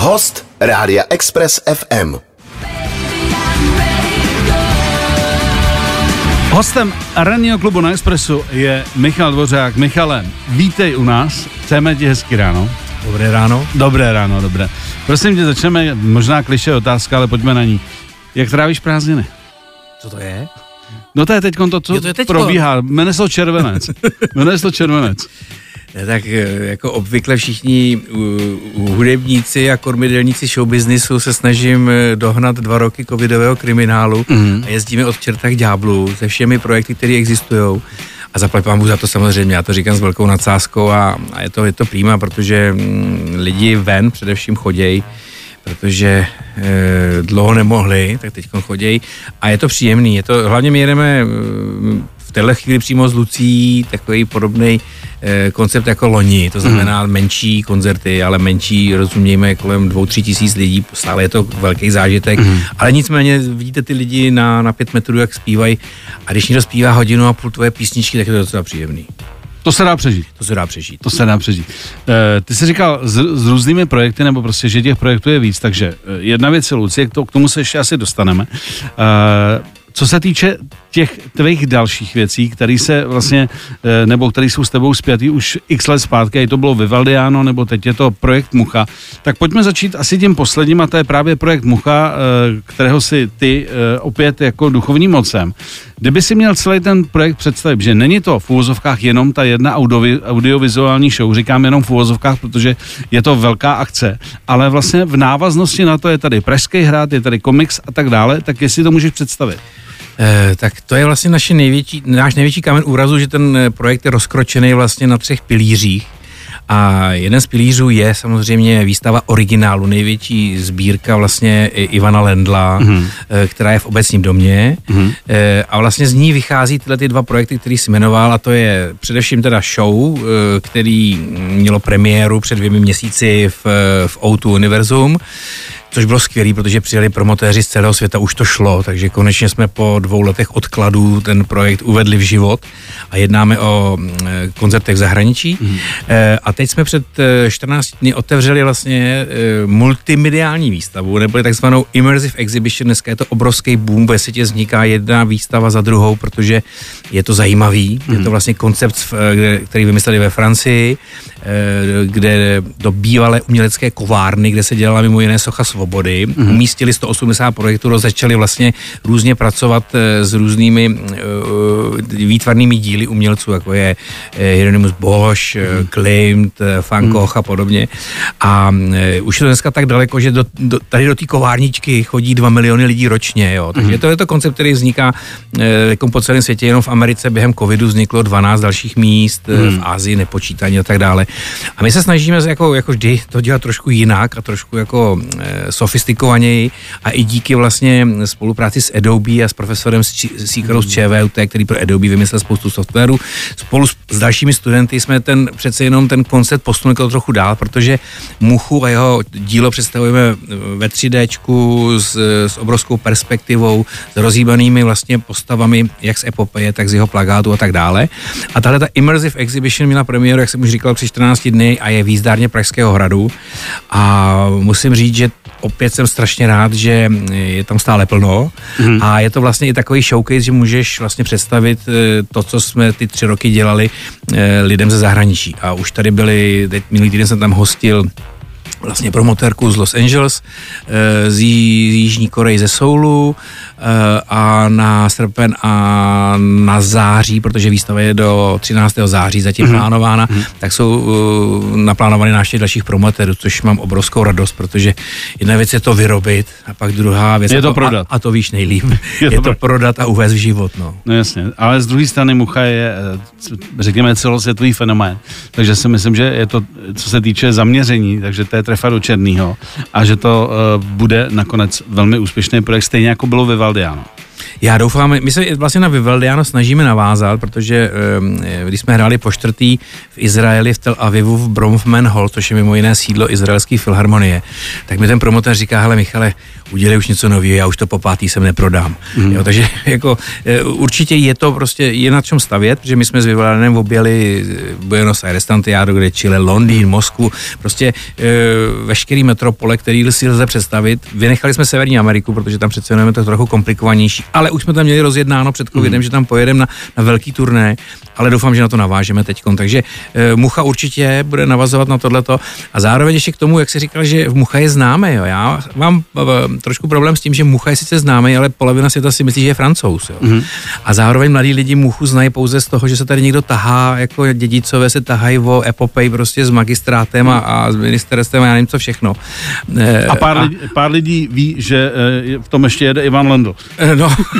Host Rádia Express FM. Hostem ranního klubu na Expressu je Michal Dvořák. Michale, vítej u nás, přejeme ti hezky ráno. Dobré ráno. Dobré ráno, dobré. Prosím tě, začneme, možná kliše otázka, ale pojďme na ní. Jak trávíš prázdniny? Co to je? No to je teď to, co Jo, to je teďko. probíhá. Jmenuje se to červenec. Jmenuje se to červenec. Tak eh, jako obvykle všichni uh, hudebníci a kormidelníci showbiznisu se snažím eh, dohnat dva roky covidového kriminálu Mhm. a jezdíme od čerta k ďáblu se všemi projekty, které existují. A zaplať pámu za to samozřejmě, já to říkám s velkou nadsázkou a, a je, to, je to prýma, protože mm, lidi ven především chodějí, protože e, dlouho nemohli, tak teď chodějí a je to příjemný. Je to, hlavně my jedeme mm, v téhle chvíli přímo z Lucí takový podobný e, koncept jako loni, to znamená menší koncerty, ale menší, rozumějme, kolem dvou, tři tisíc lidí, stále je to velký zážitek, ale nicméně vidíte ty lidi na, na pět metrů, jak zpívají a když někdo zpívá hodinu a půl tvoje písničky, tak je to docela příjemný. To se dá přežít. To se dá přežít. To se dá přežít. E, ty jsi říkal s, s různými projekty, nebo prostě, že těch projektů je víc, takže e, jedna věc je Lucie, k, to, k tomu se ještě asi dostaneme. E, co se týče těch tvých dalších věcí, které se vlastně, e, nebo které jsou s tebou zpětý už x let zpátky, ať to bylo Vivaldiano, nebo teď je to projekt Mucha, tak pojďme začít asi tím posledním, a to je právě projekt Mucha, e, kterého si ty e, opět jako duchovním mocem. Kdyby si měl celý ten projekt představit, že není to v úvozovkách jenom ta jedna audiovi, audiovizuální show, říkám jenom v úvozovkách, protože je to velká akce, ale vlastně v návaznosti na to je tady Pražský hrad, je tady komiks a tak dále, tak jestli to můžeš představit. Eh, tak to je vlastně naše největší, náš největší kámen úrazu, že ten eh, projekt je rozkročený vlastně na třech pilířích. A jeden z pilířů je samozřejmě výstava originálu, největší sbírka vlastně Ivana Lendla, mm-hmm. která je v obecním domě. Mm-hmm. A vlastně z ní vychází tyhle ty dva projekty, který jsi jmenoval, a to je především teda show, eh, který mělo premiéru před dvěmi měsíci v, v O2 Univerzum, což bylo skvělé, protože přijeli promotéři z celého světa, už to šlo, takže konečně jsme po dvou letech odkladů ten projekt uvedli v život a jednáme o eh, koncertech v zahraničí. Mm. A teď jsme před eh, 14 dny otevřeli vlastně eh, multimediální výstavu, neboli takzvanou Immersive Exhibition. Dneska je to obrovský boom, ve světě vzniká jedna výstava za druhou, protože je to zajímavý. Mm. Je to vlastně koncept, eh, který vymysleli ve Francii, eh, kde do bývalé umělecké kovárny, kde se dělala mimo jiné socha svobody, mm. umístili 180 projektů, začali vlastně různě pracovat eh, s různými eh, výtvarnými díly umělců, jako je eh, Hieronymus Bosch, mm. Klimt, eh, Van Gogh a podobně. A eh, už je to dneska tak daleko, že do, do, tady do té kovárničky chodí 2 miliony lidí ročně, jo. Takže to je to koncept, který vzniká eh, jako po celém světě, jenom v Americe během covidu vzniklo 12 dalších míst, eh, v Asii nepočítání a tak dále. A my se snažíme jako, jako vždy to dělat trošku jinak a trošku jako eh, sofistikovaněji a i díky vlastně spolupráci s Adobe a s profesorem Síkarou z ČVUT, který pro Adobe vymyslel spoustu softwaru, spolu s, s dalšími studenty jsme ten přece jenom ten koncept posunuli trochu dál, protože Muchu a jeho dílo představujeme ve 3D s, s obrovskou perspektivou, s rozhýbanými vlastně postavami, jak z epopeje, tak z jeho plagátu a tak dále. A tahle ta Immersive Exhibition měla premiéru, jak jsem už říkal, před 14 dny a je v jízdárně Pražského hradu. A musím říct, že opět jsem strašně rád, že je tam stále plno mm. a je to vlastně i takový showcase, že můžeš vlastně představit eh, to, co jsme ty tři roky dělali eh, lidem ze zahraničí. A už tady byli, teď minulý týden jsem tam hostil vlastně promotérku z Los Angeles, eh, z, Jižní Koreji ze Soulu eh, a na srpen a na září, protože výstava je do 13. září zatím mm-hmm. plánována, mm-hmm. tak jsou uh, naplánované návštěvy dalších promotérů, což mám obrovskou radost, protože jedna věc je to vyrobit a pak druhá věc Je to a prodat. A, a to víš nejlíp. Je Je, to pro- to prodat a uvést v život. No. No jasně, ale z druhé strany Mucha je, eh, řekněme, celosvětový fenomén, takže si myslím, že je to, co se týče zaměření, takže to je trefa do černýho a že to uh, bude nakonec velmi úspěšný projekt, stejně jako bylo Vivaldiano. Já doufám, my se vlastně na Vivaldiano snažíme navázat, protože eh, když jsme hráli po čtvrtý v Izraeli v Tel Avivu v Bronfman Hall, což je mimo jiné sídlo izraelské filharmonie, tak mi ten promotor říká, hele Michale, udělej už něco nového, já už to po pátý sem neprodám. Mm. Jo, takže jako eh, určitě je to prostě, je na čem stavět, protože my jsme s Vivaldanem objeli Buenos Aires, Santiago, kde Chile, Londýn, Moskvu, prostě e, veškerý metropole, který si lze představit. Vynechali jsme Severní Ameriku, protože tam přece jenom je to trochu komplikovanější, ale už jsme tam měli rozjednáno před covidem, mm. že tam pojedeme na, na velký turné, ale doufám, že na to navážeme teď. Takže e, Mucha určitě bude navazovat na tohleto a zároveň ještě k tomu, jak se říkal, že v Mucha je známe. Jo. Já mám e, trošku problém s tím, že Mucha je sice známý, ale polovina světa si myslí, že je francouz. Jo. Mm. A zároveň mladí lidi Muchu znají pouze z toho, že se tady někdo tahá, jako dědicové se tahají o epopej prostě s magistrátem a, a s ministerstvem a já nevím co všechno. E, a pár, a, lidí, pár lidí ví, že v tom ještě jede Ivan Lendl. No,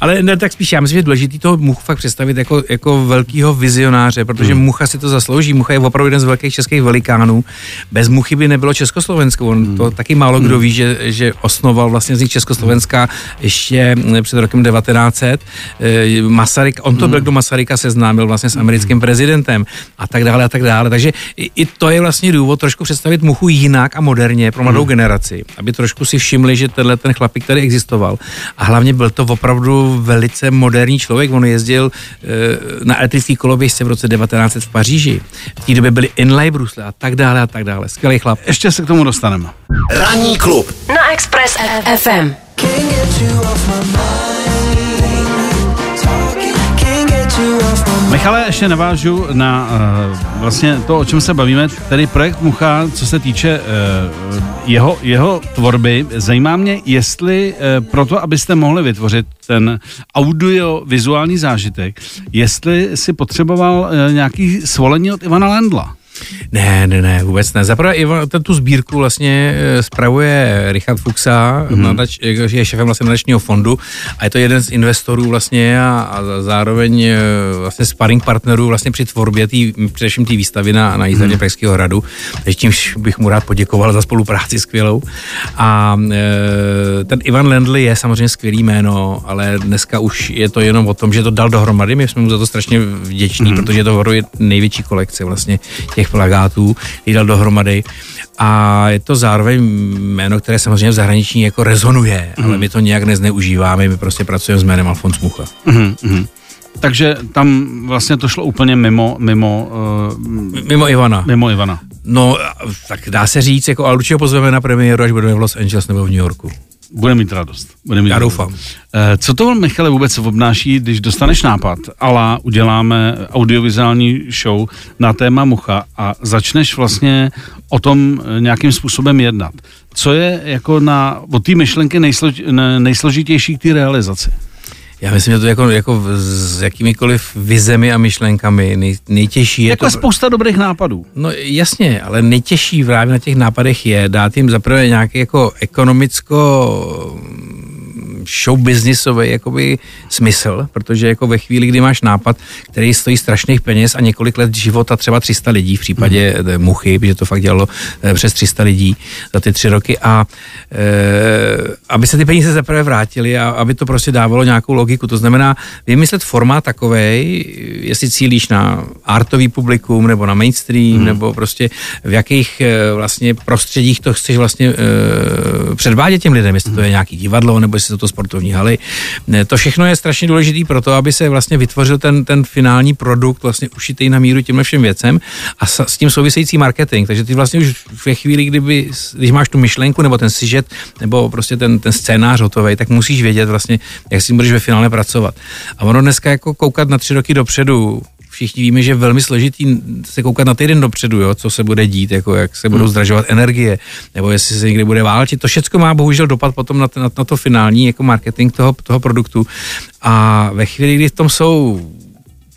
ale ne, tak spíš já myslím, že je důležitý toho Muchu fakt představit jako, jako velkýho vizionáře, protože hmm. Mucha si to zaslouží. Mucha je opravdu jeden z velkých českých velikánů. Bez Muchy by nebylo Československo. On hmm. to taky málo kdo hmm. ví, že, že osnoval vlastně z nich Československa ještě před rokem 1900. Eh, Masaryk, on to hmm. byl, kdo Masaryka seznámil vlastně s americkým hmm. prezidentem a tak dále a tak dále. Takže i, i to je vlastně důvod trošku představit Muchu jinak a moderně pro mladou hmm. generaci, aby trošku si všimli, že tenhle ten chlapík tady existoval. A hlavně byl to opravdu velice moderní člověk. On jezdil e, na elektrický koloběžce v roce 1900 v Paříži. V té době byly inlay brusle a tak dále a tak dále. Skvělý chlap. Ještě se k tomu dostaneme. Ranní klub na Express FM. Michale, ještě navážu na uh, vlastně to, o čem se bavíme, tedy projekt Mucha, co se týče uh, jeho, jeho tvorby. Zajímá mě, jestli uh, proto, abyste mohli vytvořit ten audiovizuální zážitek, jestli si potřeboval uh, nějaký svolení od Ivana Lendla. Ne, ne, ne, vůbec ne. Zaprvé Ivan, tu sbírku vlastně eh, spravuje Richard Fuxa, mm-hmm. nadač, je šefem vlastně nadačního fondu a je to jeden z investorů vlastně a, a zároveň eh, vlastně sparring partnerů vlastně při tvorbě tý, především té výstavy na, na jízdě mm-hmm. Pražského hradu. Takže tímž bych mu rád poděkoval za spolupráci skvělou. A e, ten Ivan Lendl je samozřejmě skvělý jméno, ale dneska už je to jenom o tom, že to dal dohromady. My jsme mu za to strašně vděční, mm-hmm. protože to je největší kolekce vlastně těch plagátů, který dal dohromady. A je to zároveň jméno, které samozřejmě v zahraničí jako rezonuje, mm. ale my to nějak nezneužíváme, my prostě pracujeme s jménem Alfons Mucha. Mm-hmm. Takže tam vlastně to šlo úplně mimo, mimo, uh, mimo Ivana. Mimo Ivana. No, tak dá se říct, jako, ale určitě pozveme na premiéru, až budeme v Los Angeles nebo v New Yorku. Bude mít radost. Bude mít Já radost. doufám. Eh, co to, Michale, vůbec obnáší, když dostaneš nápad, ale uděláme audiovizuální show na téma mucha a začneš vlastně o tom eh, nějakým způsobem jednat. Co je jako na, od té myšlenky nejslož, nejsložitější k té realizaci? Já myslím, že to jako, jako s jakýmikoliv vizemi a myšlenkami nej, nejtěžší je Jako to... spousta dobrých nápadů. No jasně, ale nejtěžší právě na těch nápadech je dát jim zaprvé nějaký jako ekonomicko show businessový jakoby smysl, protože jako ve chvíli, kdy máš nápad, který stojí strašných peněz a několik let života, třeba 300 lidí v případě mm. Muchy, protože to fakt dělalo eh, přes 300 lidí za ty tři roky a e, aby se ty peníze zaprvé vrátily a aby to prostě dávalo nějakou logiku. To znamená vymyslet formát takovej, jestli cílíš na artový publikum nebo na mainstream, mm. nebo prostě v jakých vlastně prostředích to chceš vlastně e, předvádět těm lidem, jestli to je nějaký divadlo, nebo jestli to sportovní haly. To všechno je strašně důležité pro to, aby se vlastně vytvořil ten, ten finální produkt vlastně ušitý na míru těmhle všem věcem a s, s tím související marketing. Takže ty vlastně už ve chvíli, kdyby, když máš tu myšlenku nebo ten sižet nebo prostě ten, ten scénář hotový, tak musíš vědět vlastně, jak si budeš ve finále pracovat. A ono dneska jako koukat na tři roky dopředu, všichni víme, že je velmi složitý se koukat na týden dopředu, jo, co se bude dít, jako jak se budou hmm. zdražovat energie, nebo jestli se někdy bude válčit. To všechno má bohužel dopad potom na, na, na to finální jako marketing toho, toho produktu. A ve chvíli, kdy v tom jsou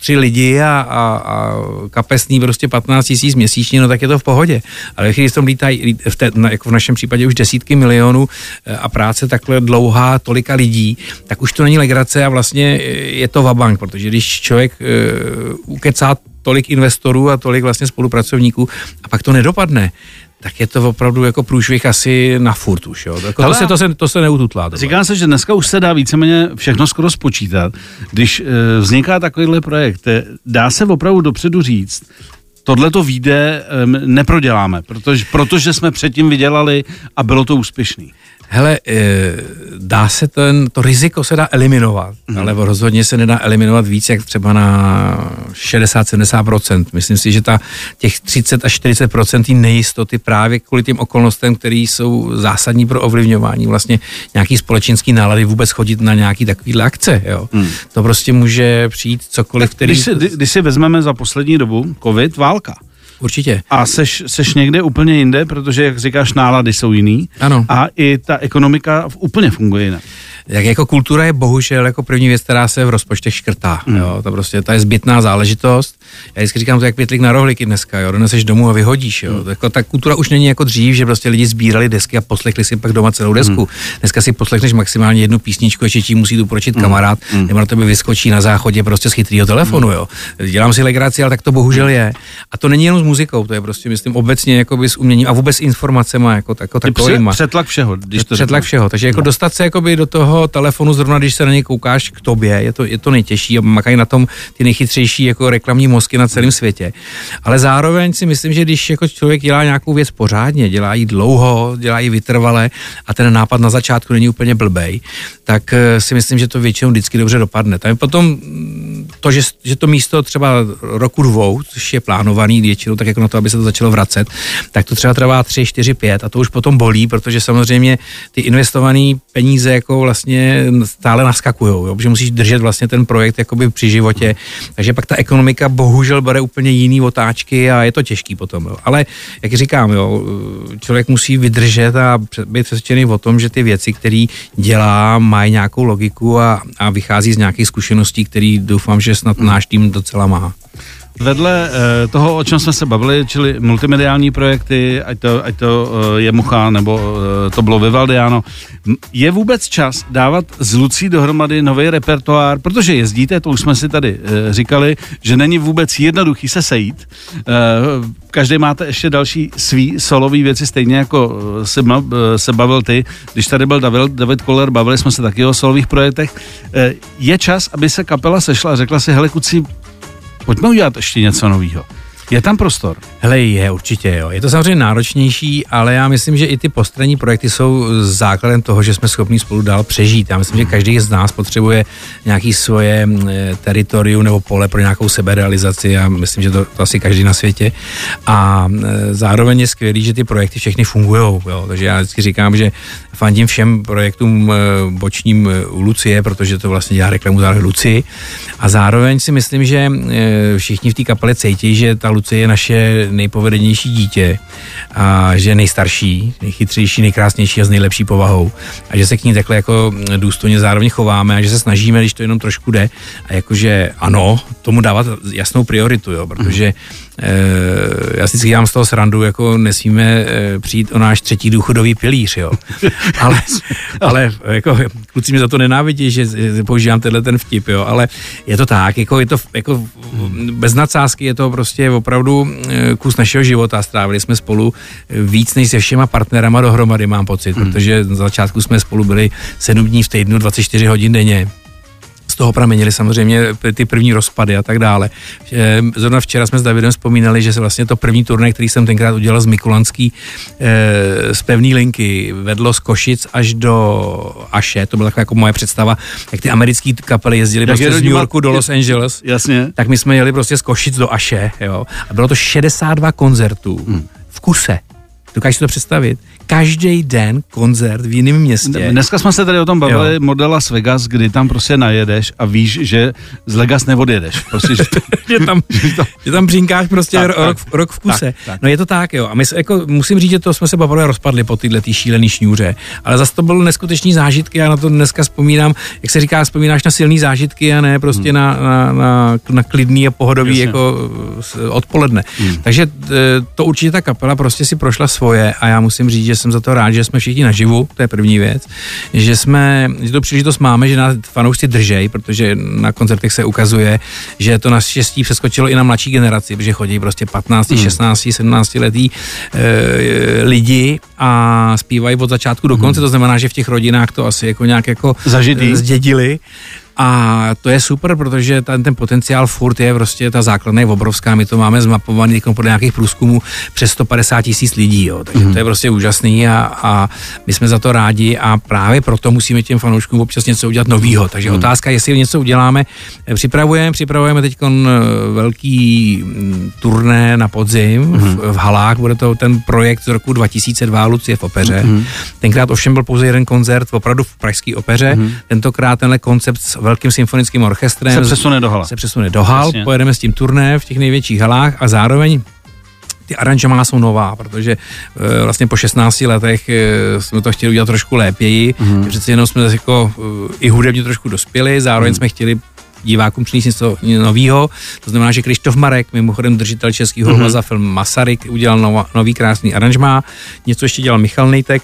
tři lidi a, a, a kapesný prostě 15 tisíc měsíčně, no tak je to v pohodě. Ale když tom lítají, v té, jako v našem případě už desítky milionů eh, a práce takhle dlouhá, tolika lidí, tak už to není legrace a vlastně je to vabank, protože když člověk uh, ukecá tolik investorů a tolik vlastně spolupracovníků a pak to nedopadne, tak je to opravdu jako průšvih asi na furt už. Jo. Jako to, se, to, se, to se neututlá. tohle. Říká se, že dneska už se dá víceméně všechno skoro spočítat. Když e, vzniká takovýhle projekt, e, dá se opravdu dopředu říct, tohle to vyjde, neproděláme, protože, protože jsme předtím vydělali a bylo to úspěšný. Hele, e, dá se ten, to riziko se dá eliminovat, mm. ale rozhodně se nedá eliminovat víc, jak třeba na 60-70%. Myslím si, že ta, těch 30 až 40% nejistoty právě kvůli těm okolnostem, které jsou zásadní pro ovlivňování vlastně nějaký společenský nálady vůbec chodit na nějaký takovýhle akce. Jo. Mm. To prostě může přijít cokoliv, který... Když si, když si vezmeme za poslední dobu covid, válka. Určitě. A seš, seš někde úplně jinde, protože, jak říkáš, nálady jsou jiný. Ano. A i ta ekonomika úplně funguje jinak. Jak jako kultura je bohužel jako první věc, která se v rozpočtech škrtá. Mm. Jo, to prostě to je zbytná záležitost. Já vždycky říkám to jak pětlik na rohlíky dneska, jo, doneseš domů a vyhodíš. Jo. Mm. Jako, ta kultura už není jako dřív, že prostě lidi sbírali desky a poslechli si pak doma celou desku. Mm. Dneska si poslechneš maximálně jednu písničku, ještě ti musí upročit mm. kamarád, mm. nebo na tebe vyskočí na záchodě prostě z chytrýho telefonu. Mm. Jo. Dělám si legraci, ale tak to bohužel je. A to není jenom s muzikou, to je prostě, myslím, obecně jako s uměním a vůbec informacemi jako, jako takovýma. Přetlak všeho. Když to přetlak všeho. Takže jako no. dostat se do toho telefonu zrovna, když se na něj koukáš k tobě, je to, je to nejtěžší a makají na tom ty nejchytřejší jako reklamní mozky na celém světě. Ale zároveň si myslím, že když jako člověk dělá nějakou věc pořádně, dělá ji dlouho, dělá ji vytrvale a ten nápad na začátku není úplně blbej, tak eh, si myslím, že to většinou vždycky dobře dopadne. Tam potom mm, to, že, že to místo třeba roku dvou, což je plánovaný většinou, tak jako na to, aby se to začalo vracet, tak to třeba trvá 3, 4, 5 a to už potom bolí, protože samozřejmě ty investované peníze jako vlastně stále naskakují, že musíš držet vlastně ten projekt jakoby při životě, takže pak ta ekonomika bohužel bere úplně jiný otáčky a je to těžký potom. Jo. Ale jak říkám, jo, člověk musí vydržet a být přesvědčený o tom, že ty věci, které dělá, mají nějakou logiku a, a vychází z nějakých zkušeností, které doufám, že snad náš tým docela má. Vedle uh, toho, o čem jsme se bavili, čili multimediální projekty, ať to, ať to uh, je Mucha, nebo uh, to bylo Vivaldiano, je vůbec čas dávat z Lucí dohromady nový repertoár, protože jezdíte, to už jsme si tady říkali, že není vůbec jednoduchý se sejít. Každý máte ještě další svý solový věci, stejně jako se, se bavil ty, když tady byl David, David Koller, bavili jsme se taky o solových projektech. Je čas, aby se kapela sešla a řekla si, hele kuci, Pojďme udělat ještě něco nového. Je tam prostor? Hele, je, určitě jo. Je to samozřejmě náročnější, ale já myslím, že i ty postranní projekty jsou základem toho, že jsme schopni spolu dál přežít. Já myslím, že každý z nás potřebuje nějaký svoje teritorium nebo pole pro nějakou seberealizaci. Já myslím, že to, to asi každý na světě. A zároveň je skvělý, že ty projekty všechny fungují. Takže já vždycky říkám, že fandím všem projektům bočním u Lucie, protože to vlastně dělá reklamu za Luci. A zároveň si myslím, že všichni v té kapele cítí, že ta Lucie je naše nejpovedenější dítě a že je nejstarší, nejchytřejší, nejkrásnější a s nejlepší povahou. A že se k ní takhle jako důstojně zároveň chováme a že se snažíme, když to jenom trošku jde a jakože ano, tomu dávat jasnou prioritu, jo, protože e, já si dělám z toho srandu, jako nesmíme e, přijít o náš třetí důchodový pilíř, jo. Ale, ale jako, kluci mě za to nenávidí, že, používám tenhle ten vtip, jo, ale je to tak, jako, je to, jako bez nadsázky je to prostě opravdu e, kus našeho života, strávili jsme spolu víc než se všema partnerama dohromady, mám pocit, hmm. protože na začátku jsme spolu byli 7 dní v týdnu, 24 hodin denně z toho pramenili samozřejmě ty první rozpady a tak dále. Zrovna včera jsme s Davidem vzpomínali, že se vlastně to první turné, který jsem tenkrát udělal z Mikulanský z pevné linky, vedlo z Košic až do Aše, to byla taková jako moje představa, jak ty americké kapely jezdili prostě z New Yorku do Los Angeles. Jasně. Tak my jsme jeli prostě z Košic do Aše, jo. A bylo to 62 koncertů hmm. v kuse. Dokážeš si to představit? každý den koncert v jiném městě. Dneska jsme se tady o tom bavili, jo. model Las Vegas, kdy tam prostě najedeš a víš, že z Vegas neodjedeš. Prostě, že, že, tam, že tam přinkáš prostě tak, rok, tak, rok v kuse. Tak, tak. No je to tak, jo. A my se, jako, musím říct, že to jsme se poprvé rozpadli po tyhle tý šílený šňůře. Ale zase to byl neskutečný zážitky, já na to dneska vzpomínám, jak se říká, vzpomínáš na silný zážitky a ne prostě hmm. na, na, na, na klidný a pohodový Jasně. jako odpoledne. Hmm. Takže to určitě ta kapela prostě si prošla svou svoje a já musím říct, že jsem za to rád, že jsme všichni naživu, to je první věc, že jsme, že to příležitost máme, že nás fanoušci držej, protože na koncertech se ukazuje, že to naštěstí přeskočilo i na mladší generaci, protože chodí prostě 15, mm. 16, 17 letý e, lidi a zpívají od začátku do konce, mm. to znamená, že v těch rodinách to asi jako nějak jako Zažitý. zdědili. A to je super, protože ten, ten potenciál furt je prostě, ta základna je obrovská, my to máme zmapovaný podle nějakých průzkumů přes 150 tisíc lidí, jo, takže mm. to je prostě úžasný a, a my jsme za to rádi a právě proto musíme těm fanouškům občas něco udělat novýho, takže mm. otázka, jestli něco uděláme, připravujeme, připravujeme teď velký mm, turné na podzim mm. v, v halách, bude to ten projekt z roku 2002 Lucie v opeře, mm. tenkrát ovšem byl pouze jeden koncert opravdu v pražské opeře, mm. tentokrát tenhle koncept velkým symfonickým orchestrem. Se přesune do hala. Se přesune do hal, Jasně. pojedeme s tím turné v těch největších halách a zároveň ty aranžemá jsou nová, protože e, vlastně po 16 letech e, jsme to chtěli udělat trošku lépěji, mm-hmm. přece jenom jsme jako e, i hudebně trošku dospěli, zároveň mm. jsme chtěli divákům přinést něco nového. To znamená, že Krištof Marek, mimochodem držitel českého mm-hmm. za film Masaryk, udělal nová, nový krásný aranžmá, něco ještě dělal Michal Nejtek,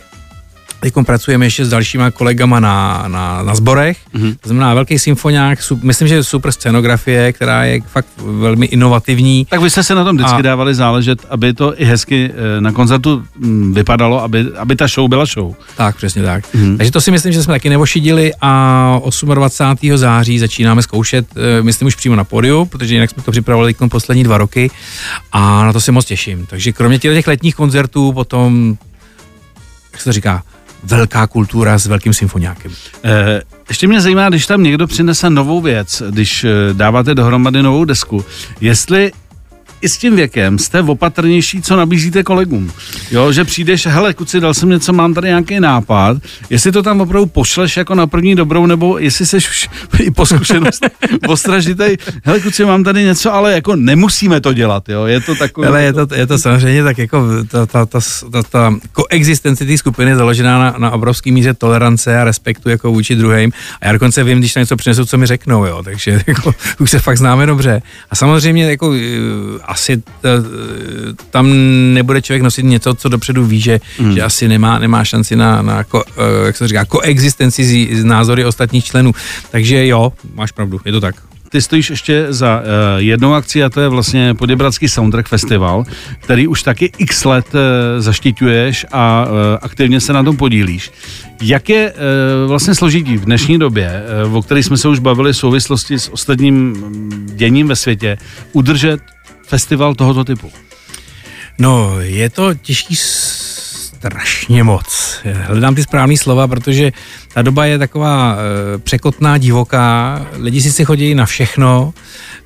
Teď pracujeme ještě s dalšíma kolegama na, na, na zborech, mm-hmm. to znamená velký symfoniák, myslím, že super scenografie, která je fakt velmi inovativní. Tak vy jste se na tom vždycky a... dávali záležet, aby to i hezky eh, na koncertu mm, vypadalo, aby, aby ta show byla show. Tak, přesně tak. Mm-hmm. Takže to si myslím, že jsme taky nevošidili a 28. září začínáme zkoušet, eh, myslím už přímo na podiu, protože jinak jsme to připravovali poslední dva roky a na to se moc těším. Takže kromě těch letních koncertů potom, jak se to říká, velká kultura s velkým symfoniákem. Eh, ještě mě zajímá, když tam někdo přinese novou věc, když eh, dáváte dohromady novou desku, jestli i s tím věkem jste opatrnější, co nabízíte kolegům. Jo, že přijdeš, hele, kuci, dal jsem něco, mám tady nějaký nápad, jestli to tam opravdu pošleš jako na první dobrou, nebo jestli jsi už i po zkušenosti ostražitej, hele, kuci, mám tady něco, ale jako nemusíme to dělat, jo, je to takové. Ale je to, je to samozřejmě tak jako ta, ta, ta, ta, ta koexistence té skupiny je založená na, na obrovský míře tolerance a respektu jako vůči druhým. A já dokonce vím, když tam něco přinesu, co mi řeknou, jo, takže jako, už se fakt známe dobře. A samozřejmě jako asi t, tam nebude člověk nosit něco, co dopředu ví, že, mm. že asi nemá, nemá šanci na, na ko, eh, jak se říká, koexistenci z, z názory ostatních členů. Takže jo, máš pravdu, je to tak ty stojíš ještě za uh, jednou akcí a to je vlastně Poděbradský Soundtrack Festival, který už taky x let uh, zaštiťuješ a uh, aktivně se na tom podílíš. Jak je uh, vlastně složitý v dnešní době, uh, o které jsme se už bavili v souvislosti s ostatním mm, děním ve světě, udržet festival tohoto typu? No, je to těžký strašně moc. Hledám ty správné slova, protože ta doba je taková e, překotná, divoká, lidi si si chodí na všechno,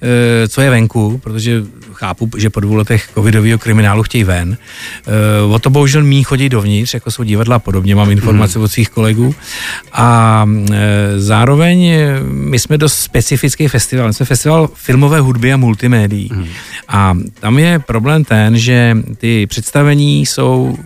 e, co je venku, protože chápu, že po dvou letech covidového kriminálu chtějí ven. E, o to bohužel mý chodí dovnitř, jako jsou divadla a podobně, mám informace mm. od svých kolegů. A e, zároveň my jsme dost specifický festival, jsme festival filmové hudby a multimédií. Mm. A tam je problém ten, že ty představení jsou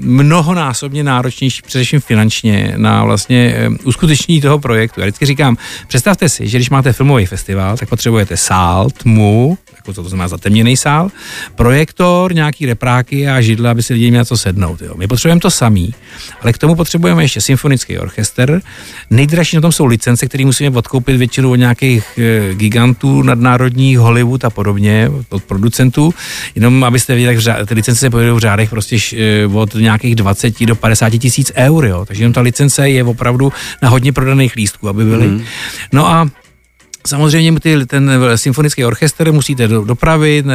mnohonásobně náročnější, především finančně, na vlastně eh, uskutečnění toho projektu. Já vždycky říkám, představte si, že když máte filmový festival, tak potřebujete sál, tmu, jako to, to znamená zatemněný sál, projektor, nějaký repráky a židle, aby si lidi měli co sednout. Jo. My potřebujeme to samý, ale k tomu potřebujeme ještě symfonický orchestr. Nejdražší na tom jsou licence, které musíme odkoupit většinou od nějakých eh, gigantů, nadnárodních, Hollywood a podobně, od producentů. Jenom abyste věděli, tak ty licence se pojedou v řádech prostě eh, od nějakých 20 do 50 tisíc eur, jo. takže jenom ta licence je opravdu na hodně prodaných lístků, aby byly. Mm. No a Samozřejmě ty, ten symfonický orchestr musíte do, dopravit,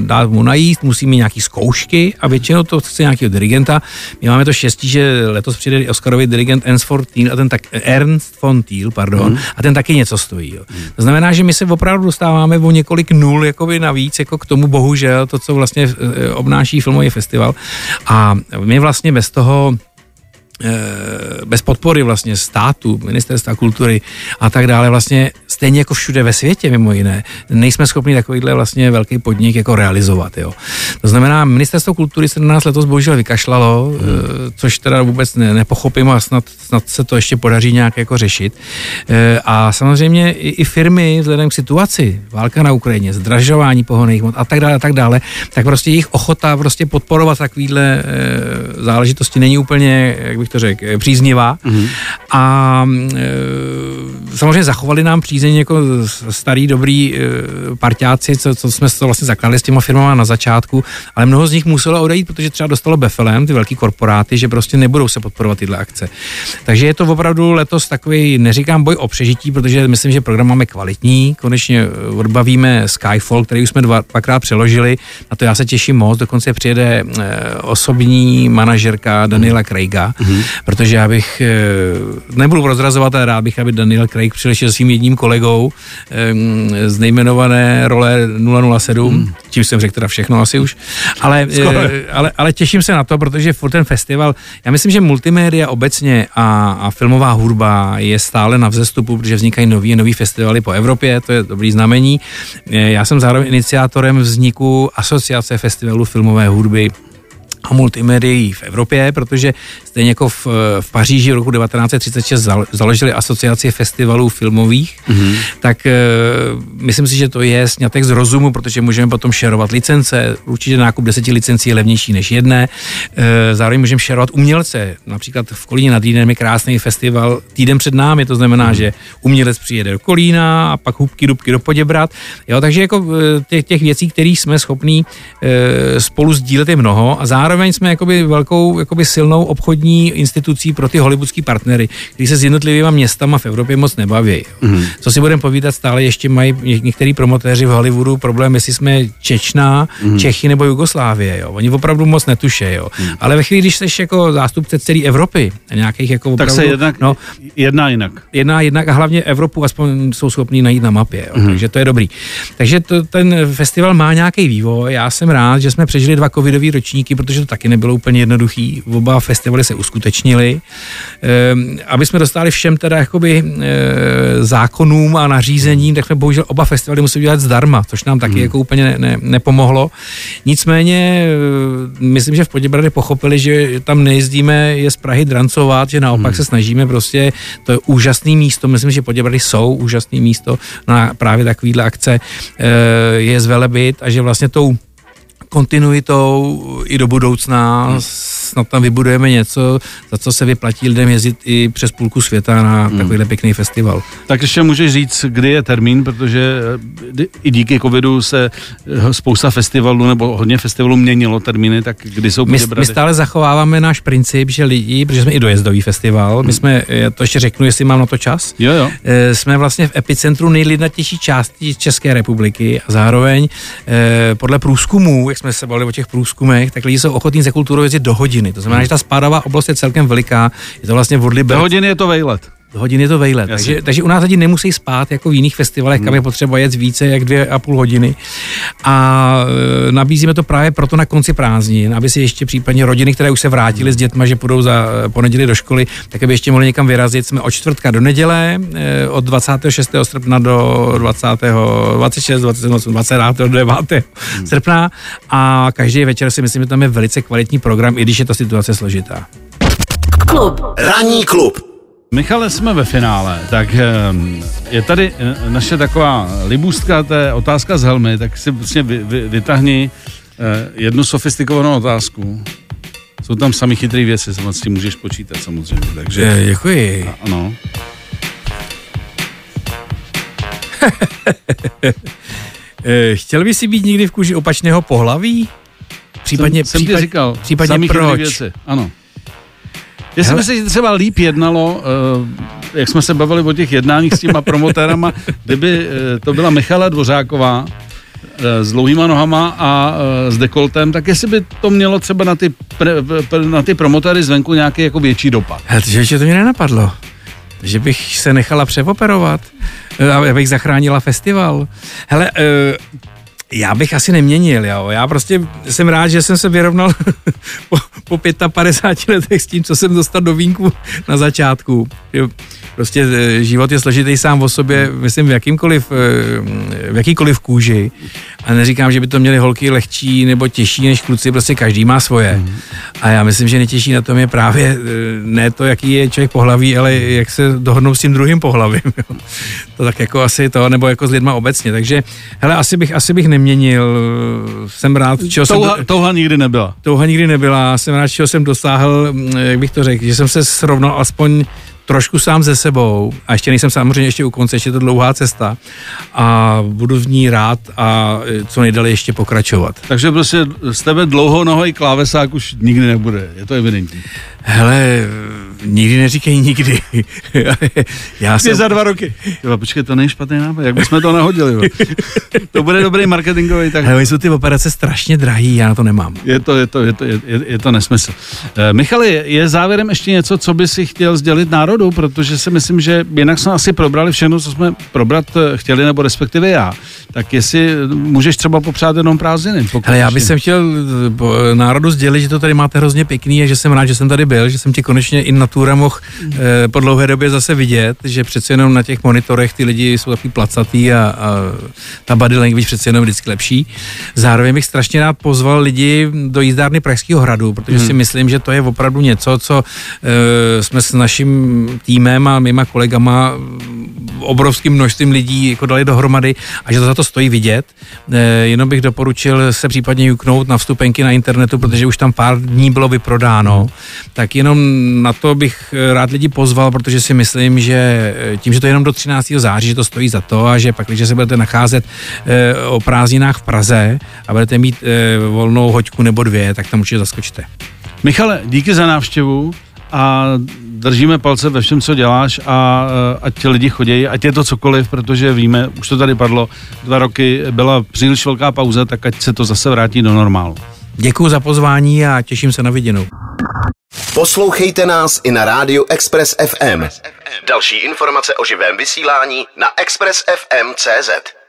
dát mu najíst, musí mít nějaký zkoušky a většinou to chce nějakého dirigenta. My máme to štěstí, že letos přijde Oscarový dirigent Ernst von Thiel, a ten tak, Ernst von Thiel, pardon, mm. a ten taky něco stojí. Jo. Mm. To znamená, že my se opravdu dostáváme o několik nul jakoby navíc, jako k tomu bohužel, to, co vlastně eh, obnáší filmový festival. A my vlastně bez toho eh, bez podpory vlastně státu, ministerstva kultury a tak dále, vlastně stejně jako všude ve světě mimo jiné, nejsme schopni takovýhle vlastně velký podnik jako realizovat. Jo. To znamená, ministerstvo kultury se na nás letos bohužel vykašlalo, hmm. což teda vůbec ne, nepochopím a snad, snad se to ještě podaří nějak jako řešit. Eh, a samozřejmě i, i firmy vzhledem k situaci, válka na Ukrajině, zdražování pohonných a tak dále, a tak dále, tak prostě jejich ochota prostě podporovat takovýhle záležitosti není úplně, jak bych to řekl, příznivá. Mm-hmm. A e, samozřejmě zachovali nám přízeň jako starý, dobrý e, parťáci, co, co jsme to vlastně zakládali s těma firmama na začátku, ale mnoho z nich muselo odejít, protože třeba dostalo Befelem, ty velký korporáty, že prostě nebudou se podporovat tyhle akce. Takže je to opravdu letos takový, neříkám boj o přežití, protože myslím, že program máme kvalitní, konečně odbavíme Skyfall, který už jsme dva, dvakrát přeložili, na to já se těším moc, dokonce přijede e, osobní manažerka Daniela Craiga, mm-hmm. Protože já bych, e, nebudu prozrazovat, ale rád bych, aby Daniel Craig přišel s svým jedním kolegou z nejmenované role 007, mm. čím jsem řekl teda všechno asi už, ale, e, ale, ale těším se na to, protože furt ten festival, já myslím, že multimédia obecně a, a filmová hudba je stále na vzestupu, protože vznikají nový nový festivaly po Evropě, to je dobrý znamení. Já jsem zároveň iniciátorem vzniku asociace festivalu filmové hudby a multimedií v Evropě, protože stejně jako v, v Paříži v roku 1936 založili asociaci festivalů filmových, mm-hmm. tak uh, myslím si, že to je snětek z rozumu, protože můžeme potom šerovat licence, určitě nákup deseti licencí je levnější než jedné, uh, zároveň můžeme šerovat umělce, například v Kolíně nad Rýnem je krásný festival týden před námi, to znamená, mm-hmm. že umělec přijede do Kolína a pak hubky, dubky do Poděbrat, jo, takže jako eh, těch, těch věcí, kterých jsme schopní uh, spolu sdílet je mnoho a zároveň jsme jakoby velkou jakoby silnou obchodní institucí pro ty hollywoodský partnery, kteří se s jednotlivými městama v Evropě moc nebaví. Mm. Co si budeme povídat, stále ještě mají některý promotéři v Hollywoodu problém, jestli jsme Čečná, mm. Čechy nebo Jugoslávie. Jo. Oni opravdu moc netuší. Jo. Mm. Ale ve chvíli, když jsi jako zástupce celé Evropy, nějakých jako opravdu, tak se jednak, no, jedná jinak. Jedná jinak a hlavně Evropu aspoň jsou schopní najít na mapě. Jo. Mm. Takže to je dobrý. Takže to, ten festival má nějaký vývoj. Já jsem rád, že jsme přežili dva covidové ročníky, protože to taky nebylo úplně jednoduchý. Oba festivaly se uskutečnili, ehm, aby jsme dostali všem teda jakoby eh, zákonům a nařízením, tak jsme bohužel oba festivaly museli dělat zdarma, což nám taky hmm. jako úplně ne, ne, nepomohlo. Nicméně eh, myslím, že v Poděbradě pochopili, že tam nejezdíme je z Prahy drancovat, že naopak hmm. se snažíme prostě, to je úžasné místo, myslím, že Poděbrady jsou úžasné místo na právě takovýhle akce eh, je zvelebit a že vlastně tou kontinuitou i do budoucna hmm snad tam vybudujeme něco, za co se vyplatí lidem jezdit i přes půlku světa na hmm. takovýhle pěkný festival. Tak ještě můžeš říct, kdy je termín, protože eh, i díky covidu se eh, spousta festivalů nebo hodně festivalů měnilo termíny, tak kdy jsou my, my stále zachováváme náš princip, že lidi, protože jsme i dojezdový festival, hmm. my jsme, já to ještě řeknu, jestli mám na to čas, jo, jo. Eh, jsme vlastně v epicentru nejlidnatější části České republiky a zároveň podle průzkumů, jak jsme se bavili o těch průzkumech, tak lidi jsou ochotní ze kulturu jezdit do hodin hodiny. To znamená, že ta spádová oblast je celkem veliká. Je to vlastně od Liberce. Do hodiny je to vejlet hodin je to vejlet. Takže, takže u nás lidi nemusí spát jako v jiných festivalech, hmm. kam je potřeba jet více jak dvě a půl hodiny. A e, nabízíme to právě proto na konci prázdnin, aby si ještě případně rodiny, které už se vrátily s dětma, že půjdou za e, poneděli do školy, tak aby ještě mohli někam vyrazit. Jsme od čtvrtka do neděle, e, od 26. srpna do 20. 26, 27, 29. Hmm. srpna a každý večer si myslím, že tam je velice kvalitní program, i když je ta situace složitá. Klub. Ranní klub. Michale, jsme ve finále, tak ehm, je tady eh, naše taková libůstka, to je otázka z helmy, tak si vlastně vy, vy, vytahni eh, jednu sofistikovanou otázku. Jsou tam sami chytré věci, s tím můžeš počítat samozřejmě, takže... Je, děkuji. A, ano. Eh, chtěl by si být někdy v kůži opačného pohlaví? Případně, jsem, případ, jsem ti říkal, případně proč? Věci. Ano. Jestli by se třeba líp jednalo, uh, jak jsme se bavili o těch jednáních s těma promotérama, kdyby uh, to byla Michala Dvořáková, eh, s dlouhýma nohama a s dekoltem, tak jestli by to mělo třeba na ty, na ty promotéry zvenku nějaký jako větší dopad. Hele, to, že to mě nenapadlo. Že bych se nechala přeoperovat, abych zachránila festival. Hele, já bych asi neměnil, jo. Já prostě jsem rád, že jsem se vyrovnal po, po 55 letech s tím, co jsem dostal do vínku na začátku. Prostě e, život je složitý sám o sobě, myslím, v jakýmkoliv, e, v jakýkoliv kůži. A neříkám, že by to měly holky lehčí nebo těžší než kluci, prostě každý má svoje. A já myslím, že nejtěžší na tom je právě e, ne to, jaký je člověk pohlaví, ale jak se dohodnou s tím druhým pohlavím. To tak jako asi to, nebo jako s lidma obecně. Takže, hele, asi bych, asi bych neměnil. Jsem rád, čeho touha, jsem... touha nikdy nebyla. Touha nikdy nebyla. Jsem rád, čeho jsem dosáhl, jak bych to řekl, že jsem se srovnal aspoň trošku sám ze sebou a ještě nejsem samozřejmě ještě u konce, ještě je to dlouhá cesta a budu v ní rád a e, co nejdale ještě pokračovat. Takže prostě z tebe dlouhonohý klávesák už nikdy nebude, je to evidentní. Hele, nikdy neříkej nikdy. Já jsem... za dva roky. Jo, počkej, to není špatný nápad, jak bychom to nahodili. Jo. to bude dobrý marketingový. Tak... Hele, jsou ty operace strašně drahý, já na to nemám. Je to, je to, je to, je, je to nesmysl. Uh, Michali, je závěrem ještě něco, co by si chtěl sdělit národu, protože si myslím, že jinak jsme asi probrali všechno, co jsme probrat eh, chtěli, nebo respektive já. Tak jestli můžeš třeba popřát jenom prázdniny. Hele, já bych chtěl eh, národu sdělit, že to tady máte hrozně pěkný a že jsem rád, že jsem tady byl, že jsem tě konečně i natura mohl e, po dlouhé době zase vidět, že přece jenom na těch monitorech ty lidi jsou takový placatý a, a ta body language přece jenom vždycky lepší. Zároveň bych strašně rád pozval lidi do jízdárny Pražského hradu, protože hmm. si myslím, že to je opravdu něco, co e, jsme s naším týmem a mýma kolegama obrovským množstvím lidí jako dali dohromady a že to za to stojí vidět. E, jenom bych doporučil se případně juknout na vstupenky na internetu, protože už tam pár dní bylo vyprodáno. Tak jenom na to bych rád lidi pozval, protože si myslím, že e, tím, že to je jenom do 13. září, že to stojí za to a že pak, když se budete nacházet o prázdninách v Praze a budete mít volnou hoďku nebo dvě, tak tam určitě zaskočte. Michale, díky za návštěvu a držíme palce ve všem, co děláš a ať ti lidi chodí, ať je to cokoliv, protože víme, už to tady padlo, dva roky byla příliš velká pauza, tak ať se to zase vrátí do normálu. Děkuji za pozvání a těším se na viděnou. Poslouchejte nás i na rádiu Express FM. Další informace o živém vysílání na expressfm.cz.